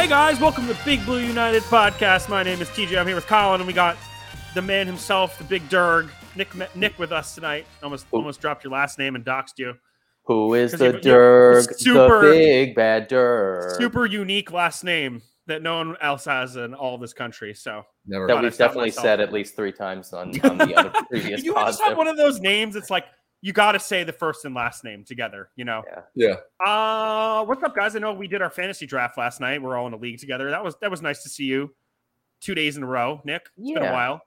Hey guys, welcome to Big Blue United podcast. My name is TJ. I'm here with Colin, and we got the man himself, the Big Derg, Nick. Nick with us tonight. Almost, Ooh. almost dropped your last name and doxed you. Who is the you're- you're Dirk? super- the big bad Dirk. Super unique last name that no one else has in all this country. So Never. that we've definitely said at least three times on, on the other previous you pods. just have one of those names. It's like you got to say the first and last name together. You know. Yeah. Uh, what's up, guys? I know we did our fantasy draft last night. We're all in a league together. That was that was nice to see you. Two days in a row, Nick. It's been a while.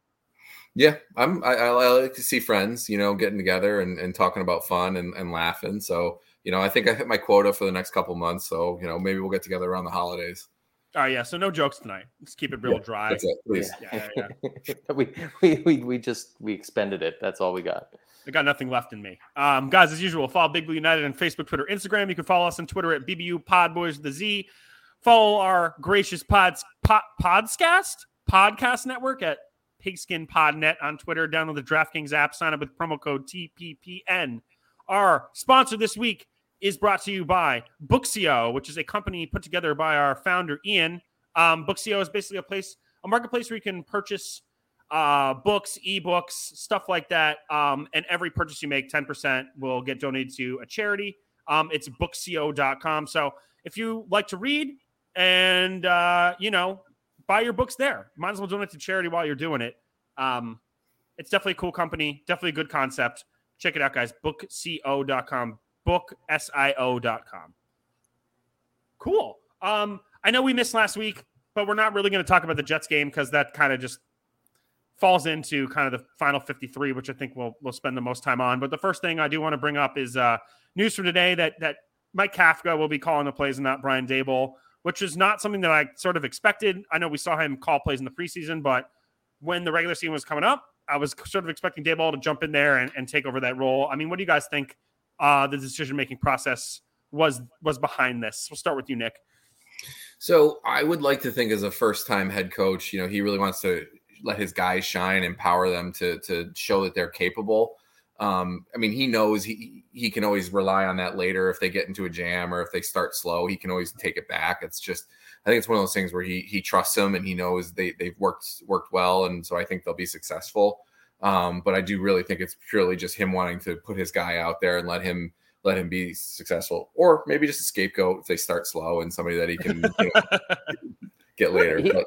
Yeah. I'm. I, I like to see friends. You know, getting together and, and talking about fun and, and laughing. So you know, I think I hit my quota for the next couple months. So you know, maybe we'll get together around the holidays. Oh yeah, so no jokes tonight. Let's keep it real dry. That's it, please. Yeah, yeah, yeah. we, we, we, we just we expended it. That's all we got. I got nothing left in me. Um, guys, as usual, follow Big Blue United on Facebook, Twitter, Instagram. You can follow us on Twitter at BBU Podboys with the Z. Follow our gracious pods pod, podcast podcast network at Pigskin Podnet on Twitter. Download the DraftKings app. Sign up with promo code TPPN. Our sponsor this week is brought to you by Booksio, which is a company put together by our founder Ian. Um, Booksio is basically a place, a marketplace where you can purchase uh, books, ebooks, stuff like that. Um, and every purchase you make, 10% will get donated to a charity. Um, it's booksio.com. So if you like to read and, uh, you know, buy your books there, might as well donate to charity while you're doing it. Um, it's definitely a cool company, definitely a good concept. Check it out, guys. Bookco.com, booksio.com. Cool. Um, I know we missed last week, but we're not really going to talk about the Jets game because that kind of just falls into kind of the final 53, which I think we'll we'll spend the most time on. But the first thing I do want to bring up is uh, news from today that that Mike Kafka will be calling the plays and not Brian Daboll, which is not something that I sort of expected. I know we saw him call plays in the preseason, but when the regular season was coming up, I was sort of expecting Daboll to jump in there and, and take over that role. I mean, what do you guys think uh, the decision making process was was behind this? We'll start with you, Nick. So I would like to think, as a first-time head coach, you know, he really wants to let his guys shine, empower them to to show that they're capable. Um, I mean, he knows he he can always rely on that later if they get into a jam or if they start slow. He can always take it back. It's just, I think it's one of those things where he he trusts them and he knows they they've worked worked well, and so I think they'll be successful. Um, but I do really think it's purely just him wanting to put his guy out there and let him let him be successful, or maybe just a scapegoat if they start slow and somebody that he can you know, get later. He- But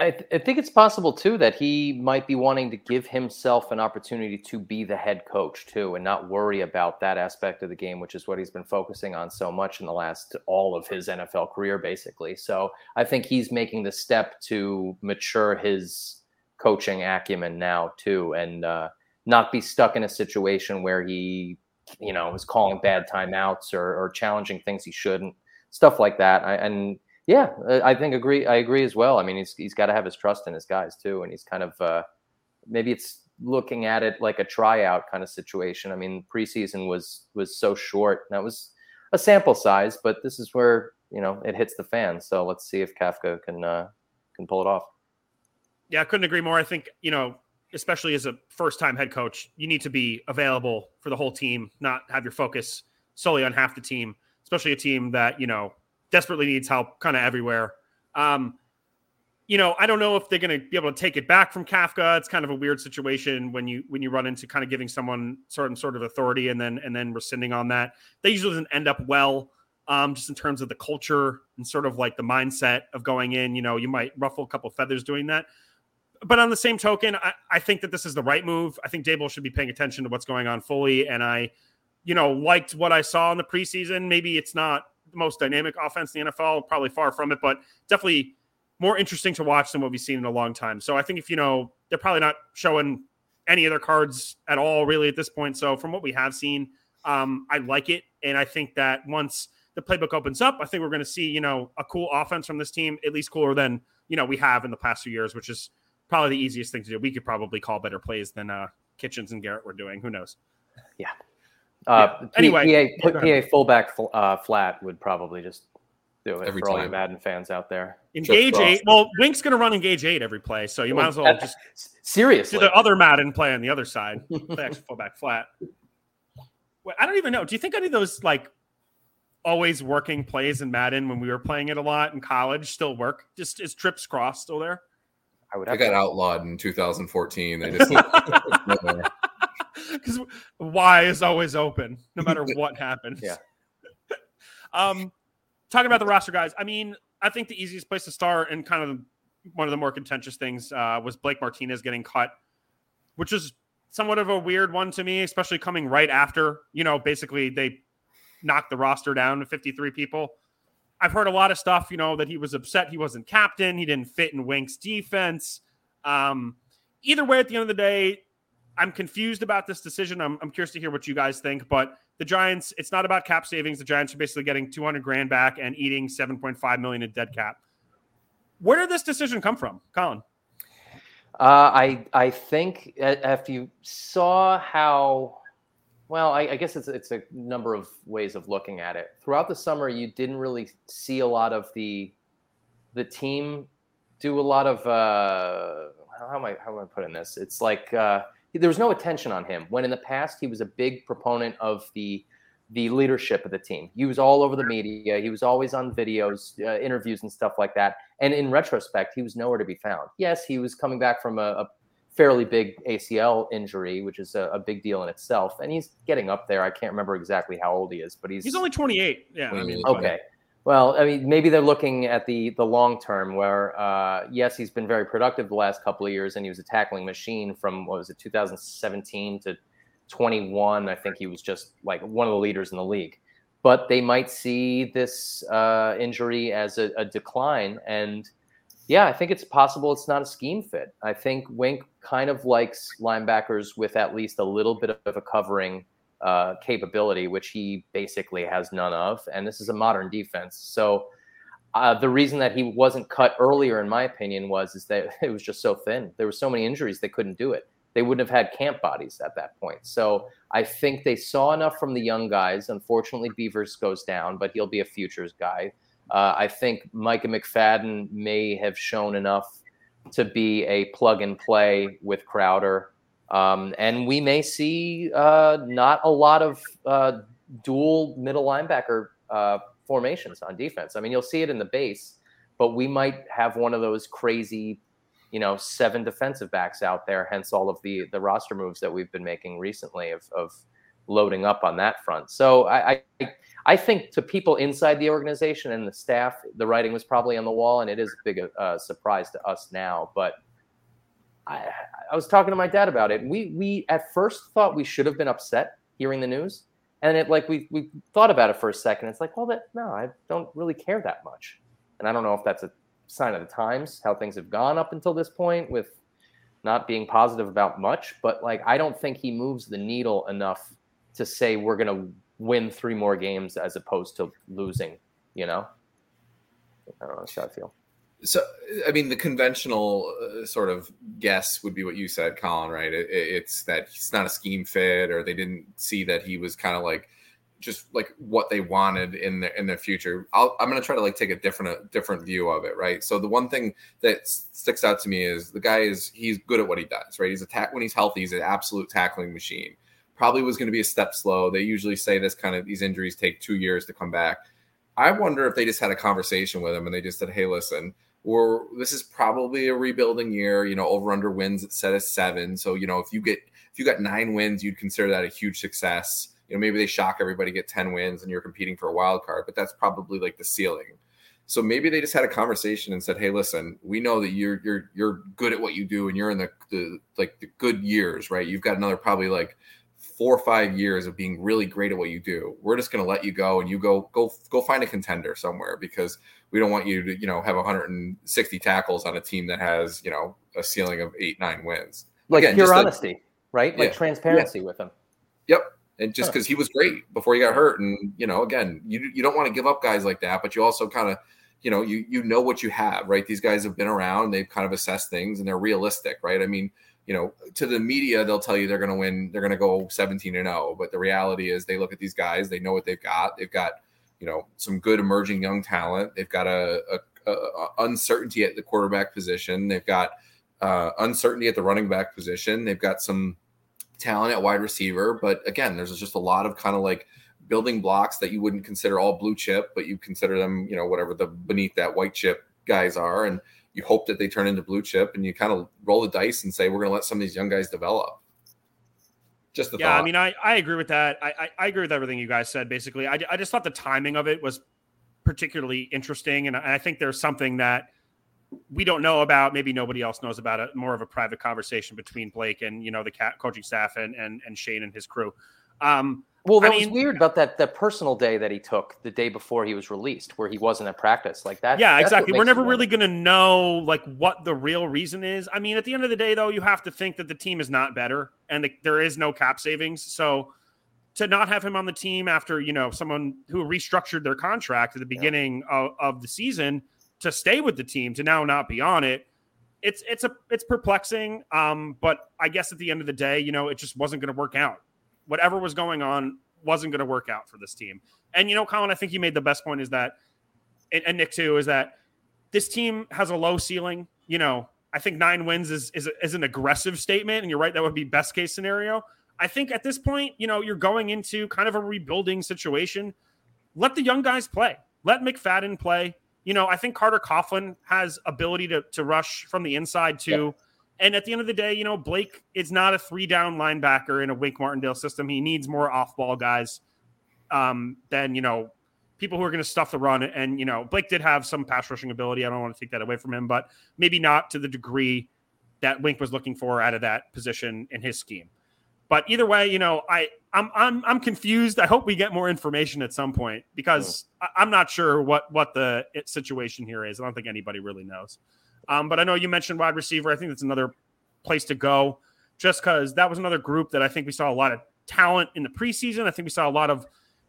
I, th- I think it's possible too that he might be wanting to give himself an opportunity to be the head coach too, and not worry about that aspect of the game, which is what he's been focusing on so much in the last all of his NFL career, basically. So I think he's making the step to mature his coaching acumen now too, and uh, not be stuck in a situation where he, you know, is calling bad timeouts or, or challenging things he shouldn't, stuff like that. I, and yeah, I think agree. I agree as well. I mean, he's he's got to have his trust in his guys too, and he's kind of uh, maybe it's looking at it like a tryout kind of situation. I mean, preseason was was so short. That was a sample size, but this is where you know it hits the fan. So let's see if Kafka can uh, can pull it off. Yeah, I couldn't agree more. I think, you know, especially as a first time head coach, you need to be available for the whole team, not have your focus solely on half the team, especially a team that, you know, desperately needs help kind of everywhere. Um, you know, I don't know if they're going to be able to take it back from Kafka. It's kind of a weird situation when you when you run into kind of giving someone certain sort of authority and then and then rescinding on that. They usually doesn't end up well, um, just in terms of the culture and sort of like the mindset of going in. You know, you might ruffle a couple feathers doing that but on the same token, I, I think that this is the right move. I think Daboll should be paying attention to what's going on fully. And I, you know, liked what I saw in the preseason. Maybe it's not the most dynamic offense in the NFL, probably far from it, but definitely more interesting to watch than what we've seen in a long time. So I think if you know, they're probably not showing any other cards at all, really, at this point. So from what we have seen, um, I like it. And I think that once the playbook opens up, I think we're going to see, you know, a cool offense from this team, at least cooler than, you know, we have in the past few years, which is probably the easiest thing to do. We could probably call better plays than uh, Kitchens and Garrett were doing. Who knows? Yeah. Uh, P- Anyway, PA, put go PA fullback fl- uh, flat would probably just do it Every for all your. Madden fans out there. Engage eight. Well, Wink's going to run engage eight every play, so you might as well just s- do seriously. the other Madden play on the other side. Play extra fullback flat. Wait, I don't even know. Do you think any of those like always working plays in Madden when we were playing it a lot in college still work? Just is trips cross still there? I would I have got to- outlawed in 2014. They just Because Y is always open, no matter what happens. Yeah. um, talking about the roster, guys. I mean, I think the easiest place to start and kind of one of the more contentious things uh, was Blake Martinez getting cut, which is somewhat of a weird one to me, especially coming right after you know basically they knocked the roster down to 53 people. I've heard a lot of stuff, you know, that he was upset he wasn't captain, he didn't fit in Wink's defense. Um, either way, at the end of the day, I'm confused about this decision. I'm, I'm curious to hear what you guys think, but the Giants, it's not about cap savings. The Giants are basically getting 200 grand back and eating 7.5 million in dead cap. Where did this decision come from, Colin? Uh, I I think if you saw how, well, I, I guess it's it's a number of ways of looking at it. Throughout the summer, you didn't really see a lot of the the team do a lot of uh, how am I how am I putting this? It's like uh, there was no attention on him when in the past he was a big proponent of the the leadership of the team. He was all over the media. He was always on videos, uh, interviews, and stuff like that. And in retrospect, he was nowhere to be found. Yes, he was coming back from a, a fairly big ACL injury, which is a, a, big deal in itself. And he's getting up there. I can't remember exactly how old he is, but he's he's only 28. Yeah, I mean, okay. Well, I mean, maybe they're looking at the the long term, where uh, yes, he's been very productive the last couple of years, and he was a tackling machine from what was it, 2017 to 21. I think he was just like one of the leaders in the league. But they might see this uh, injury as a, a decline, and yeah, I think it's possible it's not a scheme fit. I think Wink kind of likes linebackers with at least a little bit of a covering uh, capability, which he basically has none of. And this is a modern defense. So uh, the reason that he wasn't cut earlier, in my opinion, was is that it was just so thin. There were so many injuries they couldn't do it. They wouldn't have had camp bodies at that point. So I think they saw enough from the young guys. Unfortunately, Beavers goes down, but he'll be a futures guy. Uh, I think Micah McFadden may have shown enough to be a plug and play with Crowder. Um, and we may see uh, not a lot of uh, dual middle linebacker uh, formations on defense. I mean, you'll see it in the base, but we might have one of those crazy, you know, seven defensive backs out there. Hence, all of the the roster moves that we've been making recently of of loading up on that front. So I, I I think to people inside the organization and the staff, the writing was probably on the wall, and it is a big uh, surprise to us now. But I, I was talking to my dad about it. We we at first thought we should have been upset hearing the news, and it like we we thought about it for a second. It's like, well, that no, I don't really care that much, and I don't know if that's a sign of the times, how things have gone up until this point with not being positive about much. But like, I don't think he moves the needle enough to say we're gonna win three more games as opposed to losing. You know, I don't know how I feel. So, I mean, the conventional uh, sort of guess would be what you said, Colin. Right? It, it's that he's not a scheme fit, or they didn't see that he was kind of like just like what they wanted in their in their future. i am going to try to like take a different a different view of it, right? So the one thing that sticks out to me is the guy is he's good at what he does, right? He's a when he's healthy, he's an absolute tackling machine. Probably was going to be a step slow. They usually say this kind of these injuries take two years to come back. I wonder if they just had a conversation with him and they just said, "Hey, listen." or this is probably a rebuilding year. You know, over under wins set as seven. So you know, if you get if you got nine wins, you'd consider that a huge success. You know, maybe they shock everybody, get ten wins, and you're competing for a wild card, but that's probably like the ceiling. So maybe they just had a conversation and said, "Hey, listen, we know that you're you're you're good at what you do, and you're in the, the like the good years, right? You've got another probably like four or five years of being really great at what you do. We're just going to let you go, and you go go go find a contender somewhere because we don't want you to you know have 160 tackles on a team that has you know a ceiling of eight nine wins. Like Again, pure honesty, a, right? Like yeah, transparency yeah. with him. Yep. And just because he was great before he got hurt, and you know, again, you you don't want to give up guys like that, but you also kind of you know you you know what you have, right? These guys have been around, they've kind of assessed things, and they're realistic, right? I mean, you know, to the media, they'll tell you they're going to win, they're going to go 17 and 0. But the reality is, they look at these guys, they know what they've got. They've got, you know, some good emerging young talent. They've got a, a, a uncertainty at the quarterback position. They've got uh, uncertainty at the running back position. They've got some talent at wide receiver. But again, there's just a lot of kind of like building blocks that you wouldn't consider all blue chip, but you consider them, you know, whatever the beneath that white chip guys are, and you hope that they turn into blue chip, and you kind of roll the dice and say we're going to let some of these young guys develop. Just the yeah, thought. I mean, I, I agree with that. I, I, I agree with everything you guys said. Basically, I, I just thought the timing of it was particularly interesting, and I think there's something that we don't know about. Maybe nobody else knows about it. More of a private conversation between Blake and you know the coaching staff and and, and Shane and his crew. Um, well, that I was mean- weird about that that personal day that he took the day before he was released, where he wasn't at practice. Like that. yeah, exactly. We're never really going to know like what the real reason is. I mean, at the end of the day, though, you have to think that the team is not better and the, there is no cap savings. So to not have him on the team after you know someone who restructured their contract at the beginning of, of the season to stay with the team to now not be on it. It's it's a it's perplexing. Um, but I guess at the end of the day, you know, it just wasn't going to work out. Whatever was going on wasn't going to work out for this team. And you know, Colin, I think you made the best point is that, and, and Nick too, is that this team has a low ceiling. You know, I think nine wins is is, is an aggressive statement, and you're right, that would be best case scenario. I think at this point, you know, you're going into kind of a rebuilding situation. Let the young guys play. Let McFadden play. You know, I think Carter Coughlin has ability to to rush from the inside too. And at the end of the day, you know, Blake is not a three down linebacker in a Wink Martindale system. He needs more off ball guys um, than, you know, people who are going to stuff the run. And, you know, Blake did have some pass rushing ability. I don't want to take that away from him, but maybe not to the degree that Wink was looking for out of that position in his scheme. But either way, you know, I I'm I'm I'm confused. I hope we get more information at some point because I, I'm not sure what what the situation here is. I don't think anybody really knows. Um, but I know you mentioned wide receiver. I think that's another place to go, just because that was another group that I think we saw a lot of talent in the preseason. I think we saw a lot of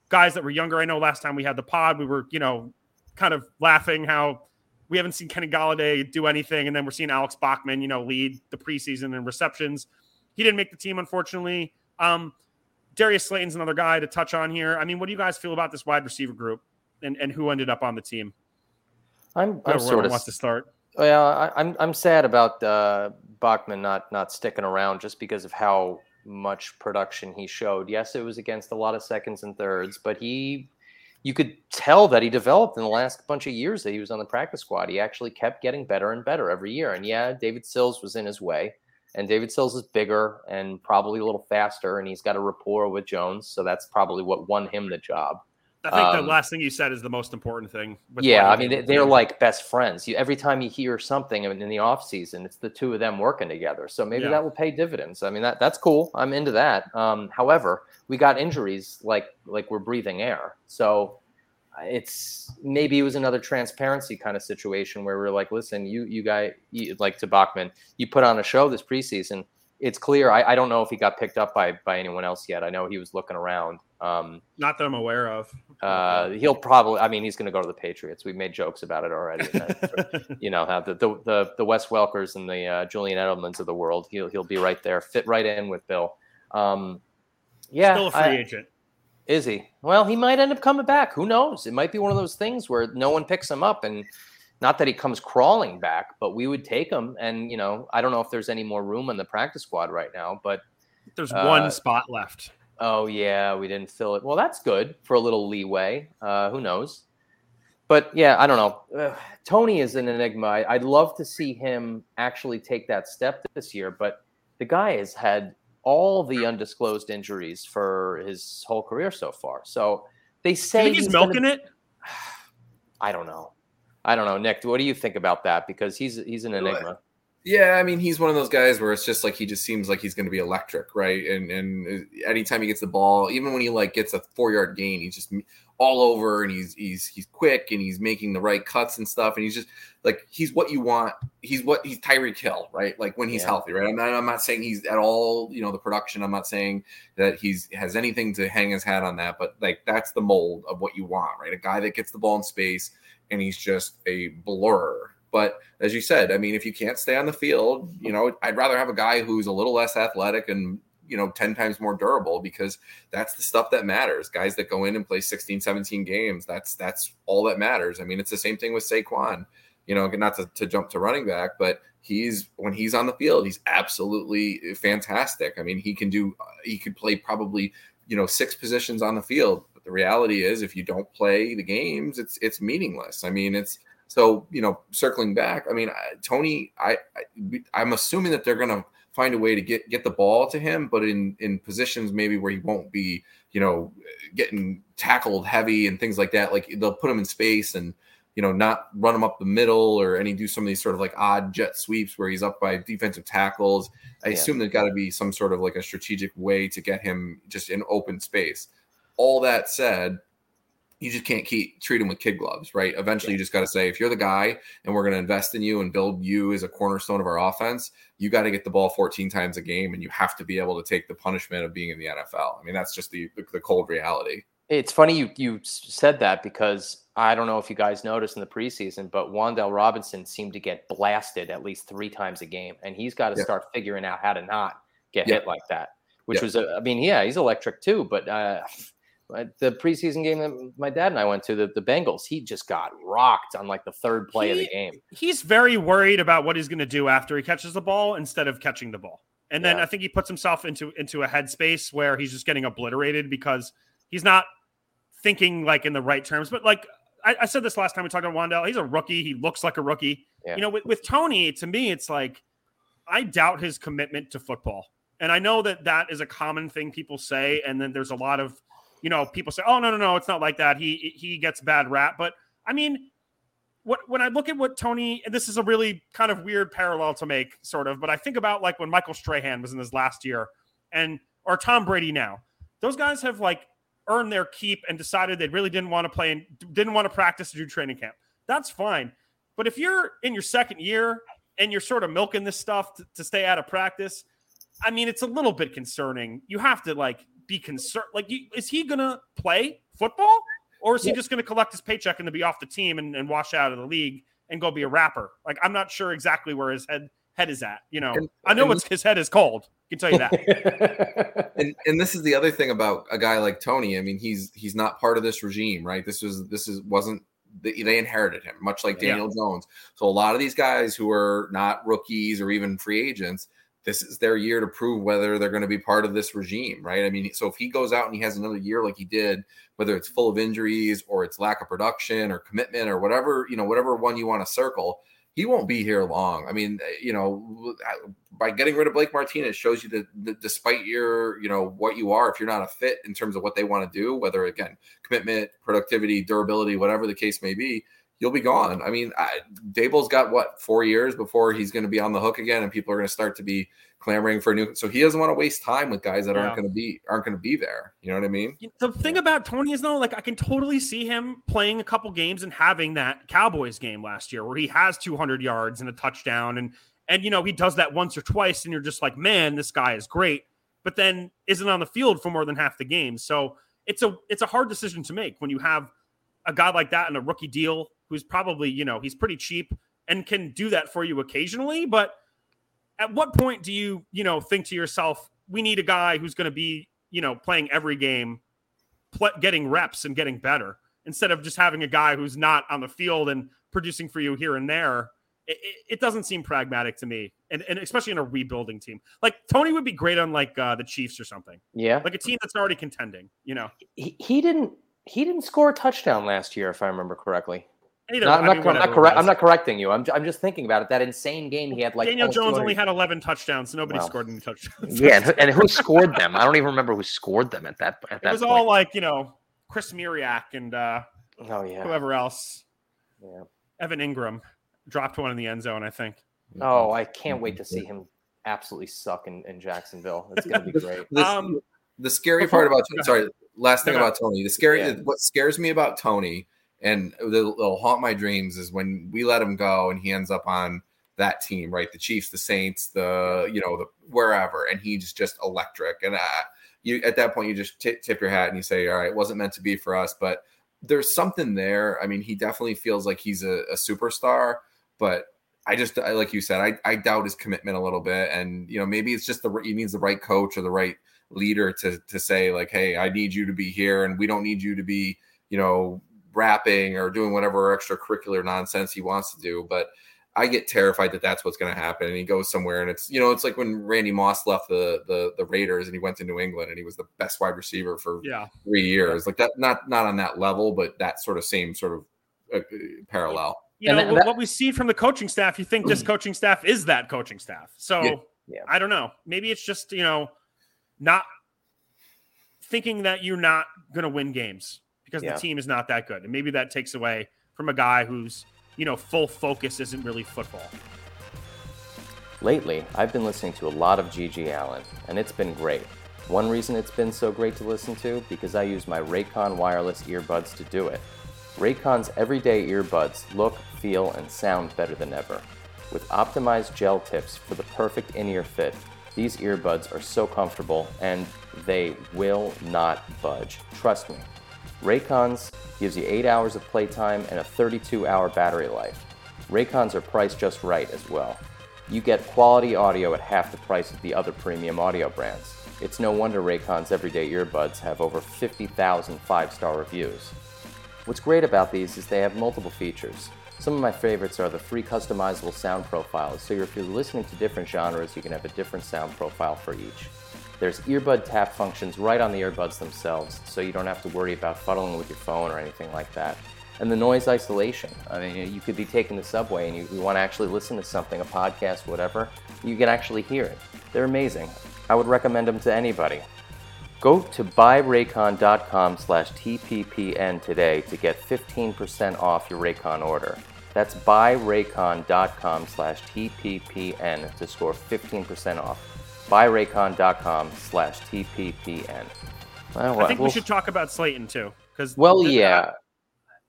guys that were younger. I know last time we had the pod, we were you know kind of laughing how we haven't seen Kenny Golladay do anything, and then we're seeing Alex Bachman, you know, lead the preseason in receptions. He didn't make the team, unfortunately. Um, Darius Slayton's another guy to touch on here. I mean, what do you guys feel about this wide receiver group and, and who ended up on the team? I'm, I'm sort of wants to start. Well, I, I'm I'm sad about uh, Bachman not not sticking around just because of how much production he showed. Yes, it was against a lot of seconds and thirds, but he you could tell that he developed in the last bunch of years that he was on the practice squad. He actually kept getting better and better every year. And yeah, David Sills was in his way. And David Sills is bigger and probably a little faster, and he's got a rapport with Jones, so that's probably what won him the job. I think Um, the last thing you said is the most important thing. yeah, I mean they- the they're like best friends. You, every time you hear something in in the off season, it's the two of them working together. So maybe Yeah. that will pay dividends. I mean that that's cool. I'm into that. Um, however, we got injuries like like we're breathing air. So it's maybe it was another transparency kind of situation where we're like, listen, you you guy you, like to Bachman, you put on a show this preseason. It's clear. I, I don't know if he got picked up by by anyone else yet. I know he was looking around. Um, not that I'm aware of. uh, he'll probably. I mean, he's going to go to the Patriots. We've made jokes about it already. you know, how the the the, the Wes Welkers and the uh, Julian Edelmans of the world. He'll he'll be right there, fit right in with Bill. Um, yeah, Still a free I- agent. is he? Well, he might end up coming back. Who knows? It might be one of those things where no one picks him up, and not that he comes crawling back, but we would take him. And you know, I don't know if there's any more room in the practice squad right now, but There's uh, one spot left. Oh yeah, we didn't fill it. Well, that's good for a little leeway. Uh, who knows? But yeah, I don't know. Uh, Tony is an enigma. I, I'd love to see him actually take that step this year, but the guy has had all the undisclosed injuries for his whole career so far. So they Do you say think he's, gonna- milking it? I don't know. I don't know, Nick. What do you think about that? Because he's he's an enigma. Yeah, I mean, he's one of those guys where it's just like he just seems like he's going to be electric, right? And and uh, anytime he gets the ball, even when he like gets a four yard gain, he's just all over, and he's he's he's quick, and he's making the right cuts and stuff, and he's just like he's what you want. He's what he's Tyreek Hill, right? Like when he's Yeah. healthy, right? I'm not, I'm not saying he's at all, you know, the production. I'm not saying that he's has anything to hang his hat on that, but like that's the mold of what you want, right? A guy that gets the ball in space and he's just a blur. But as you said, I mean, if you can't stay on the field, you know, I'd rather have a guy who's a little less athletic and, you know, 10 times more durable because that's the stuff that matters. Guys that go in and play 16, 17 games, that's that's all that matters. I mean, it's the same thing with Saquon, you know, not to, to jump to running back, but he's when he's on the field, he's absolutely fantastic. I mean, he can do he could play probably, you know, six positions on the field, but the reality is, if you don't play the games, it's it's meaningless. I mean, it's so you know, circling back. I mean, Tony, I, I I'm assuming that they're going to find a way to get get the ball to him, but in in positions maybe where he won't be, you know, getting tackled heavy and things like that. Like they'll put him in space and you know not run him up the middle or any do some of these sort of like odd jet sweeps where he's up by defensive tackles. I yeah. assume there's got to be some sort of like a strategic way to get him just in open space. All that said, you just can't keep treat him with kid gloves, right? Eventually, yeah. you just got to say, if you're the guy and we're going to invest in you and build you as a cornerstone of our offense, you got to get the ball 14 times a game, and you have to be able to take the punishment of being in the NFL. I mean, that's just the the cold reality. It's funny you you said that because I don't know if you guys noticed in the preseason, but Wan'Dale Robinson seemed to get blasted at least three times a game, and he's got to yeah. start figuring out how to not get yeah. hit like that. Which was, a, I mean, yeah, he's electric too, but. uh the preseason game that my dad and I went to, the, the Bengals, he just got rocked on like the third play he, of the game. He's very worried about what he's going to do after he catches the ball instead of catching the ball. And then. I think he puts himself into into a headspace where he's just getting obliterated because he's not thinking like in the right terms. But like I, I said this last time we talked about Wan'Dale, he's a rookie. He looks like a rookie. Yeah. You know, with, with Tony, to me, it's like I doubt his commitment to football. And I know that that is a common thing people say. And then there's a lot of you know, people say, "Oh no, no, no, it's not like that." He he gets bad rap, but I mean, what when I look at what Tony, and this is a really kind of weird parallel to make, sort of, but I think about like when Michael Strahan was in his last year, and or Tom Brady now. Those guys have like earned their keep and decided they really didn't want to play and didn't want to practice to do training camp. That's fine, but if you're in your second year and you're sort of milking this stuff to, to stay out of practice, I mean, it's a little bit concerning. You have to like be concerned? Like, is he going to play football, or is he just going to collect his paycheck and to be off the team and, and wash out of the league and go be a rapper? Like, I'm not sure exactly where his head head is at. You know, and, I know it's his head is cold. I can tell you that. and and this is the other thing about a guy like Tony. I mean, he's he's not part of this regime, right? This was this is wasn't they inherited him, much like Daniel yeah. Jones. So a lot of these guys who are not rookies or even free agents, this is their year to prove whether they're going to be part of this regime, right? I mean, so if he goes out and he has another year like he did, whether it's full of injuries or it's lack of production or commitment or whatever, you know, whatever one you want to circle, he won't be here long. I mean, eh, you know, by getting rid of Blake Martinez shows you that, that despite your, you know, what you are, if you're not a fit in terms of what they want to do, whether again, commitment, productivity, durability, whatever the case may be, you'll be gone. I mean, I, Daboll's got what four years before he's going to be on the hook again, and people are going to start to be clamoring for a new. So he doesn't want to waste time with guys that yeah. aren't going to be aren't going to be there. You know what I mean? The thing about Tony is though, like I can totally see him playing a couple games and having that Cowboys game last year where he has 200 yards and a touchdown, and and you know he does that once or twice, and you're just like, man, this guy is great, but then isn't on the field for more than half the game. So it's a it's a hard decision to make when you have a guy like that in a rookie deal who's probably, you know, he's pretty cheap and can do that for you occasionally. But at what point do you, you know, think to yourself, we need a guy who's going to be, you know, playing every game, pl- getting reps and getting better instead of just having a guy who's not on the field and producing for you here and there? It, it doesn't seem pragmatic to me, and, and, especially in a rebuilding team. Like Tony would be great on like uh, the Chiefs or something. Yeah, like a team that's already contending. You know, he, he didn't he didn't score a touchdown last year, if I remember correctly. Either, not, I'm, not, I'm, not correct, I'm not correcting you. I'm, I'm just thinking about it. That insane game he had like Daniel Jones only had 11 touchdowns. So nobody well, scored any touchdowns. Yeah, and, and, who scored them? I don't even remember who scored them at that. At that it was point. all like you know Chris Myarick and uh, oh yeah, whoever else. Yeah, Evan Engram dropped one in the end zone. I think. Oh, I can't wait to see him absolutely suck in, in Jacksonville. It's going to be great. the, um, the scary part about sorry, last thing about Tony. The scary yeah. what scares me about Tony and it'll, haunt my dreams is when we let him go and he ends up on that team, right? The Chiefs, the Saints, the you know the wherever, and he's just electric. And uh, you at that point you just t- tip your hat and you say, all right, it wasn't meant to be for us, but there's something there. I mean, he definitely feels like he's a, a superstar, but I just I, like you said, I, I doubt his commitment a little bit, and you know maybe it's just the he needs the right coach or the right leader to to say like, hey, I need you to be here, and we don't need you to be you know rapping or doing whatever extracurricular nonsense he wants to do. But I get terrified that that's what's going to happen. And he goes somewhere, and it's you know, it's like when Randy Moss left the the the Raiders and he went to New England and he was the best wide receiver for yeah. three years. Like that, not not on that level, but that sort of same sort of uh, parallel. You know, that, what we see from the coaching staff, you think this coaching staff is that coaching staff. So yeah, yeah. I don't know. Maybe it's just you know, not thinking that you're not going to win games because Yeah. the team is not that good, and maybe that takes away from a guy who's you know full focus isn't really football. Lately, I've been listening to a lot of Gigi Allen, and it's been great. One reason it's been so great to listen to because I use my Raycon wireless earbuds to do it. Raycon's everyday earbuds look, feel, and sound better than ever. With optimized gel tips for the perfect in-ear fit, these earbuds are so comfortable and they will not budge. Trust me. Raycons gives you 8 hours of playtime and a 32-hour battery life. Raycons are priced just right as well. You get quality audio at half the price of the other premium audio brands. It's no wonder Raycon's everyday earbuds have over 50,000 five star reviews. What's great about these is they have multiple features. Some of my favorites are the free customizable sound profiles, so if you're listening to different genres, you can have a different sound profile for each. There's earbud tap functions right on the earbuds themselves, so you don't have to worry about fuddling with your phone or anything like that. And the noise isolation. I mean, you could be taking the subway and you, you want to actually listen to something, a podcast, whatever, you can actually hear it. They're amazing. I would recommend them to anybody. Go to buyraycon.com slash TPPN today to get 15% off your Raycon order. That's buyraycon.com slash TPPN to score 15% off. Buyraycon.com slash TPPN. Well, I think we we'll- should talk about Slayton too, because Well, yeah.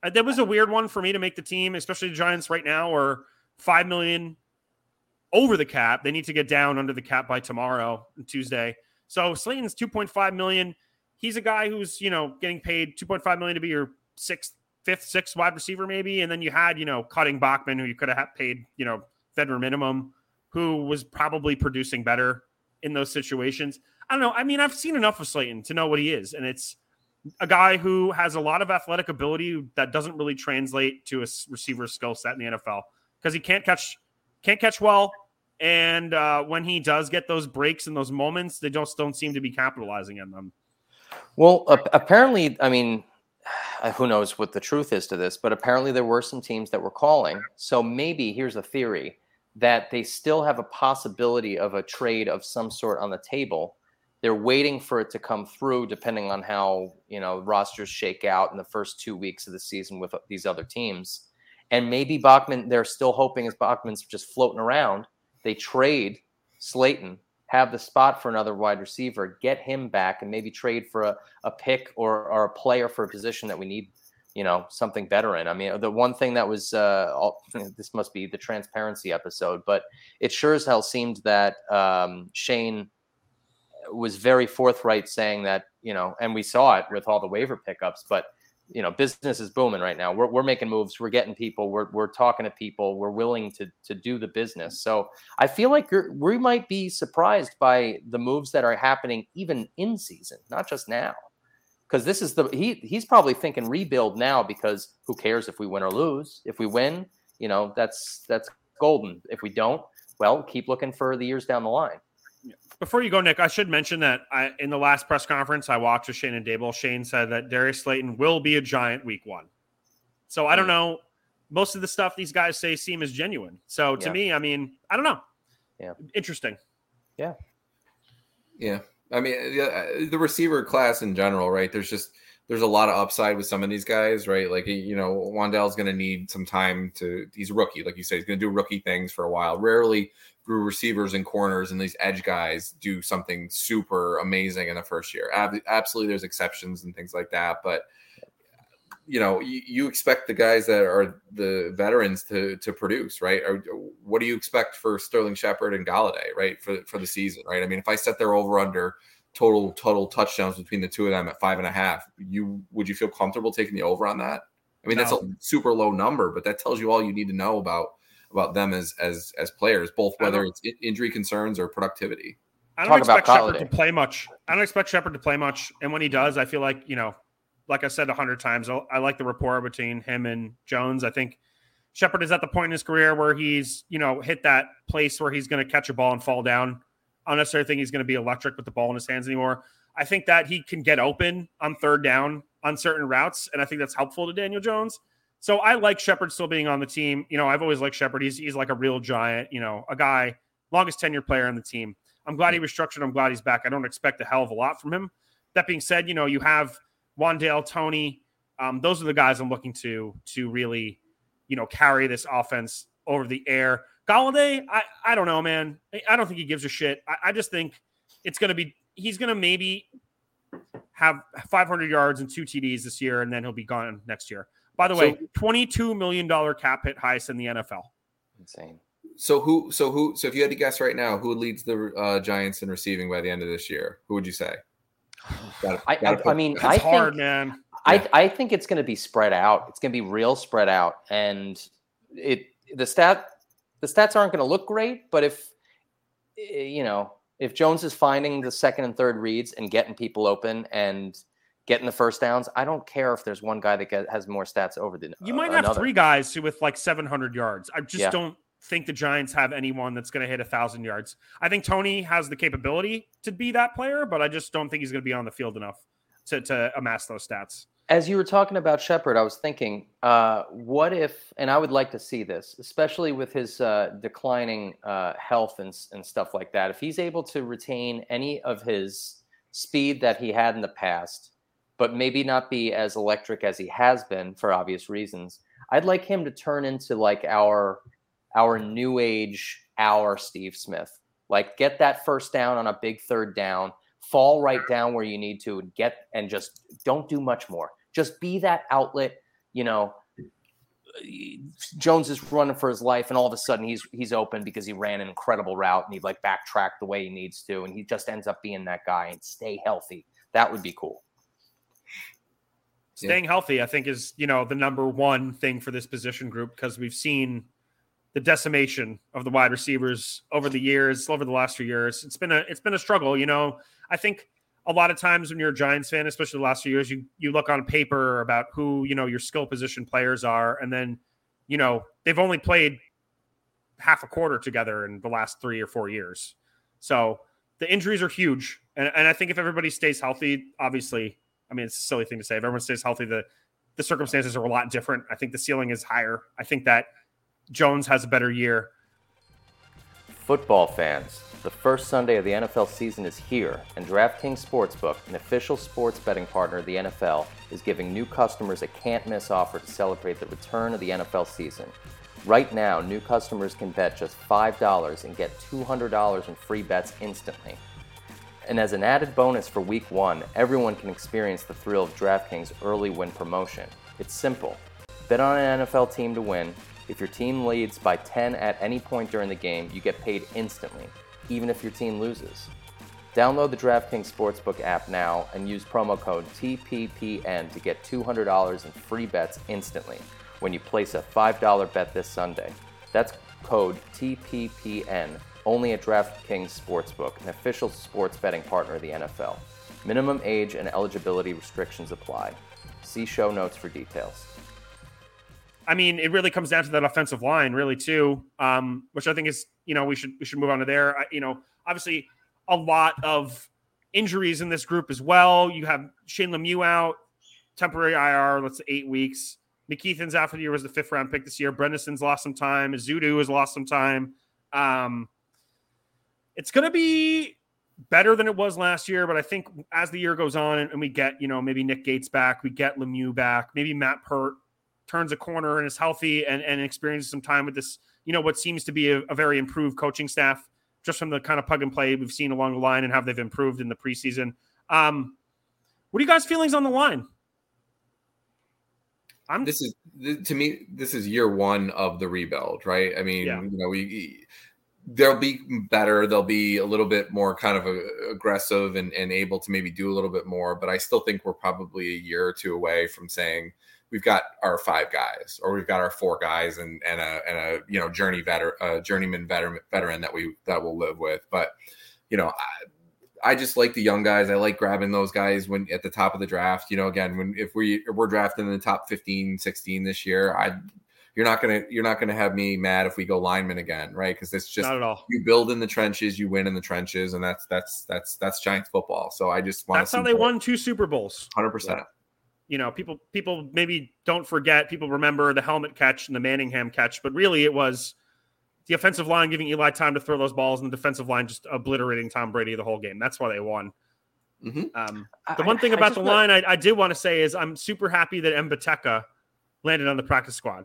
Uh, that was a weird one for me to make the team, especially the Giants right now are five million over the cap. They need to get down under the cap by tomorrow, Tuesday. So Slayton's two point five million. He's a guy who's you know getting paid two point five million to be your sixth, fifth, sixth wide receiver maybe, and then you had you know cutting Bachman who you could have paid you know federal minimum, who was probably producing better in those situations. I don't know. I mean, I've seen enough of Slayton to know what he is, and it's a guy who has a lot of athletic ability that doesn't really translate to a receiver skill set in the NFL because he can't catch can't catch well, and uh, when he does get those breaks and those moments, they just don't seem to be capitalizing on them. Well, ap- apparently, I mean, who knows what the truth is to this, but apparently there were some teams that were calling. So maybe here's a theory that they still have a possibility of a trade of some sort on the table. They're waiting for it to come through, depending on how you know rosters shake out in the first two weeks of the season with these other teams. And maybe Bachman, they're still hoping as Bachman's just floating around, they trade Slayton, have the spot for another wide receiver, get him back, and maybe trade for a, a pick or, or a player for a position that we need, you know, something better in. I mean, the one thing that was, uh, all, this must be the transparency episode, but it sure as hell seemed that um, Shane was very forthright saying that, you know, and we saw it with all the waiver pickups, but you know, business is booming right now. We're, we're making moves. We're getting people. We're, we're talking to people. We're willing to to do the business. So I feel like we might be surprised by the moves that are happening even in season, not just now. Because this is the he he's probably thinking rebuild now because who cares if we win or lose? If we win, you know that's that's golden. If we don't, well, keep looking for the years down the line. Before you go, Nick, I should mention that I, in the last press conference I watched with Shane and Daboll, Shane said that Darius Slayton will be a giant week one. So I don't hmm. know. Most of the stuff these guys say seem as genuine. So to Yeah. me, I mean, I don't know. Yeah. Interesting. Yeah. Yeah, I mean yeah, uh, the receiver class in general, right? There's just there's a lot of upside with some of these guys, right? Like you know, Wan'Dale's going to need some time to. He's a rookie, like you said, he's going to do rookie things for a while. Rarely do receivers and corners and these edge guys do something super amazing in the first year. Ab- absolutely, there's exceptions and things like that, but you know, you, you expect the guys that are the veterans to to produce, right? Or what do you expect for Sterling Shepard and Golladay, right, for for the season, right? I mean, if I set their over under total total touchdowns between the two of them at five and a half, you would you feel comfortable taking the over on that? I mean, that's a super low number, but that tells you all you need to know about about them as as as players, both whether it's injury concerns or productivity. I don't about expect Shepard to play much. I don't expect Shepard to play much. And when he does, I feel like, you know, like I said a hundred times, I, like the rapport between him and Jones. I think Shepard is at the point in his career where he's, you know, hit that place where he's going to catch a ball and fall down. I don't necessarily think he's going to be electric with the ball in his hands anymore. I think that he can get open on third down on certain routes, and I think that's helpful to Daniel Jones. So I like Shepard still being on the team. You know, I've always liked Shepard. He's he's like a real giant. You know, a guy longest tenure player on the team. I'm glad he was structured. I'm glad he's back. I don't expect a hell of a lot from him. That being said, you know, you have Wan'Dale, Tony. Um, those are the guys I'm looking to to really, you know, carry this offense over the air. Golladay, I, I don't know, man. I don't think he gives a shit. I, I just think it's going to be, he's going to maybe have 500 yards and two TDs this year, and then he'll be gone next year. By the way, $22 million cap hit highest in the NFL. Insane. So who, so who, so if you had to guess right now, who leads the uh, Giants in receiving by the end of this year? Who would you say? Gotta, I, gotta I, I, mean, I hard, think, man. I, I think it's going to be spread out. It's going to be real spread out, and it the stat the stats aren't going to look great, but if eh, you know if Jones is finding the second and third reads and getting people open and getting the first downs, I don't care if there's one guy that get, has more stats over the. You might uh, have three guys with like 700 yards. I just yeah. don't think the Giants have anyone that's going to hit a thousand yards. I think Tony has the capability to be that player, but I just don't think he's going to be on the field enough to to amass those stats as you were talking about Shepard, I was thinking, uh, what if, and I would like to see this, especially with his uh, declining uh, health and, and stuff like that. If he's able to retain any of his speed that he had in the past, but maybe not be as electric as he has been for obvious reasons, I'd like him to turn into like our our new age, our Steve Smith. Like get that first down on a big third down, fall right down where you need to, and get and just don't do much more just be that outlet, you know. Jones is running for his life, and all of a sudden he's he's open because he ran an incredible route and he like backtracked the way he needs to, and he just ends up being that guy and stay healthy. That would be cool. Staying yeah. healthy, I think, is you know the number one thing for this position group because we've seen the decimation of the wide receivers over the years, over the last few years. It's been a it's been a struggle. You know, I think a lot of times when you're a Giants fan, especially the last few years, you you look on paper about who you know your skill position players are, and then you know they've only played half a quarter together in the last three or four years. So the injuries are huge, and, and I think if everybody stays healthy, obviously, I mean it's a silly thing to say. If everyone stays healthy, the the circumstances are a lot different. I think the ceiling is higher. I think that Jones has a better year. Football fans the first Sunday of the NFL season is here, and DraftKings Sportsbook, an official sports betting partner of the NFL, is giving new customers a can't miss offer to celebrate the return of the NFL season. Right now, new customers can bet just $5 and get $200 in free bets instantly. And as an added bonus for week one, everyone can experience the thrill of DraftKings early win promotion. It's simple. Bet on an NFL team to win. If your team leads by 10 at any point during the game, you get paid instantly even if your team loses. Download the DraftKings Sportsbook app now and use promo code TPPN to get $200 in free bets instantly when you place a $5 bet this Sunday. That's code TPPN only at DraftKings Sportsbook, an official sports betting partner of the NFL. Minimum age and eligibility restrictions apply. See show notes for details. I mean, it really comes down to that offensive line, really, too, um, which I think is you know we should we should move on to there. I, you know, obviously a lot of injuries in this group as well. You have Shane Lemieux out, temporary IR. Let's say eight weeks. McKethan's after the year was the fifth round pick this year. Bredeson's lost some time. Zudu has lost some time. Um, it's going to be better than it was last year, but I think as the year goes on and, and, we get, you know, maybe Nick Gates back, we get Lemieux back, maybe Matt Peart turns a corner and is healthy and, and experiences some time with this you know, what seems to be a, a very improved coaching staff just from the kind of plug and play we've seen along the line and how they've improved in the preseason. Um, what are you guys' feelings on the line? I'm this is to me this is year one of the rebuild, right? I mean, yeah. you know, we they'll be better, they'll be a little bit more kind of a, aggressive and, and able to maybe do a little bit more, but I still think we're probably a year or two away from saying we've got our five guys or we've got our four guys and and a and a you know journey veteran journeyman veteran veteran that we that we'll live with but you know I, I just like the young guys i like grabbing those guys when at the top of the draft you know again when if we if we're drafting in the top 15 16 this year i'd you're not gonna you're not gonna have me mad if we go lineman again, right? Because it's just Not at all. you build in the trenches, you win in the trenches, and that's that's that's that's Giants football. So I just want That's how they won two Super Bowls. hundred percent. You know, people people maybe don't forget. People remember the helmet catch and the Manningham catch, but really it was the offensive line giving Eli time to throw those balls, and the defensive line just obliterating Tom Brady the whole game. That's why they won. hmm Um, I- the one thing about the want- line I, I did want to say is I'm super happy that Mbaeteka landed on the practice squad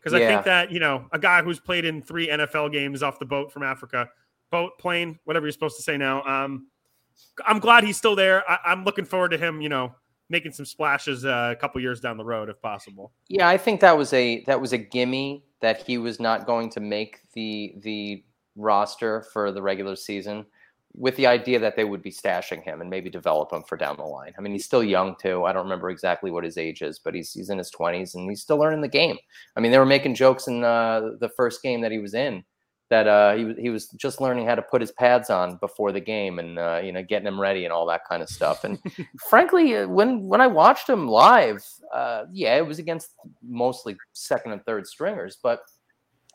because I think that you know a guy who's played in three NFL games off the boat from Africa, boat, plane, whatever you're supposed to say now. Um, I'm glad he's still there. I, I'm looking forward to him. You know, making some splashes uh, a couple years down the road if possible. Yeah, I think that was a that was a gimme that he was not going to make the the roster for the regular season with the idea that they would be stashing him and maybe develop him for down the line. I mean, he's still young too. I don't remember exactly what his age is, but he's he's in his 20s and he's still learning the game. I mean, they were making jokes in uh, the first game that he was in that uh, he was he was just learning how to put his pads on before the game and uh, you know getting him ready and all that kind of stuff. And frankly, uh, when when I watched him live, uh, yeah, it was against mostly second and third stringers, but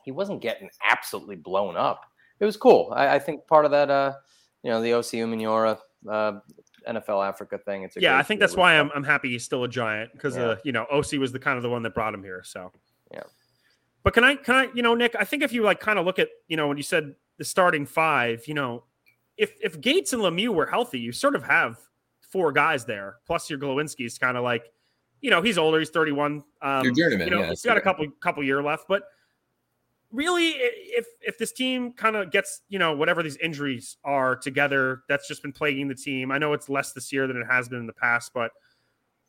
he wasn't getting absolutely blown up. It was cool. I, I think part of that, uh, you know, the Osi Umenyiora uh, NFL Africa thing. It's a Yeah, I think that's why. I'm I'm happy he's still a giant because Yeah. you know Osi was the kind of the one that brought him here. So Yeah. But can I can I you know Nick? I think if you like kind of look at you know when you said the starting five, you know, if if Gates and Lemieux were healthy, you sort of have four guys there. Plus your Glowinski's kind of like, you know, he's older, he's 31. Um, Your journeyman, you know, yeah, he's got a couple couple year left, but really if if this team kind of gets you know whatever these injuries are together that's just been plaguing the team i know it's less this year than it has been in the past but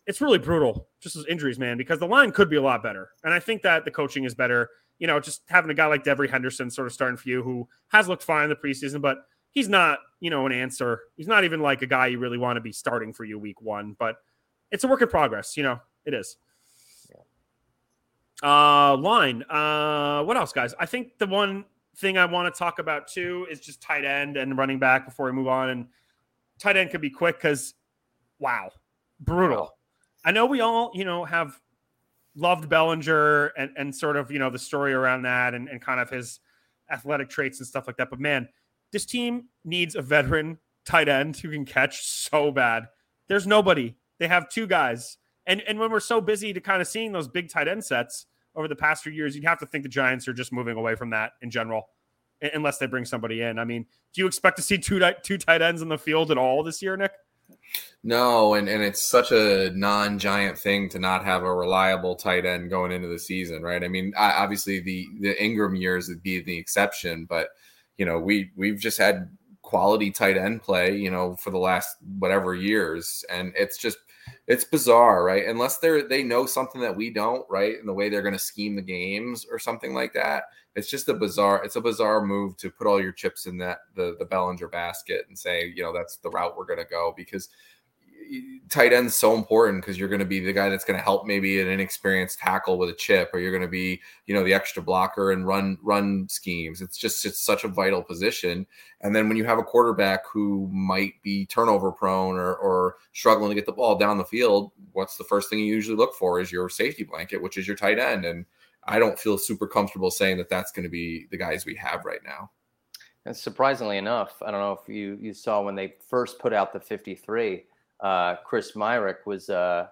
it's really brutal just as injuries man because the line could be a lot better and i think that the coaching is better you know just having a guy like devery henderson sort of starting for you who has looked fine in the preseason but he's not you know an answer he's not even like a guy you really want to be starting for you week one but it's a work in progress you know it is uh, line. Uh, what else, guys? I think the one thing I want to talk about too is just tight end and running back before we move on. And tight end could be quick because, wow, brutal. I know we all, you know, have loved Bellinger and, and sort of, you know, the story around that and, and kind of his athletic traits and stuff like that. But man, this team needs a veteran tight end who can catch so bad. There's nobody. They have two guys. And and when we're so busy to kind of seeing those big tight end sets over the past few years, you'd have to think the Giants are just moving away from that in general, unless they bring somebody in. I mean, do you expect to see two two tight ends in the field at all this year, Nick? No, and, and it's such a non-giant thing to not have a reliable tight end going into the season, right? I mean, I, obviously the the Engram years would be the exception, but you know, we we've just had quality tight end play, you know, for the last whatever years, and it's just it's bizarre, right? Unless they're they know something that we don't, right? And the way they're going to scheme the games or something like that. It's just a bizarre. It's a bizarre move to put all your chips in that the the Bellinger basket and say, you know, that's the route we're going to go because tight end's so important because you're going to be the guy that's going to help maybe an inexperienced tackle with a chip or you're going to be you know the extra blocker and run run schemes. It's just it's such a vital position. And then when you have a quarterback who might be turnover prone or, or struggling to get the ball down the field what's the first thing you usually look for is your safety blanket which is your tight end. And i don't feel super comfortable saying that that's going to be the guys we have right now. And surprisingly enough, I don't know if you you saw when they first put out the 53, uh, Chris Myarick was uh,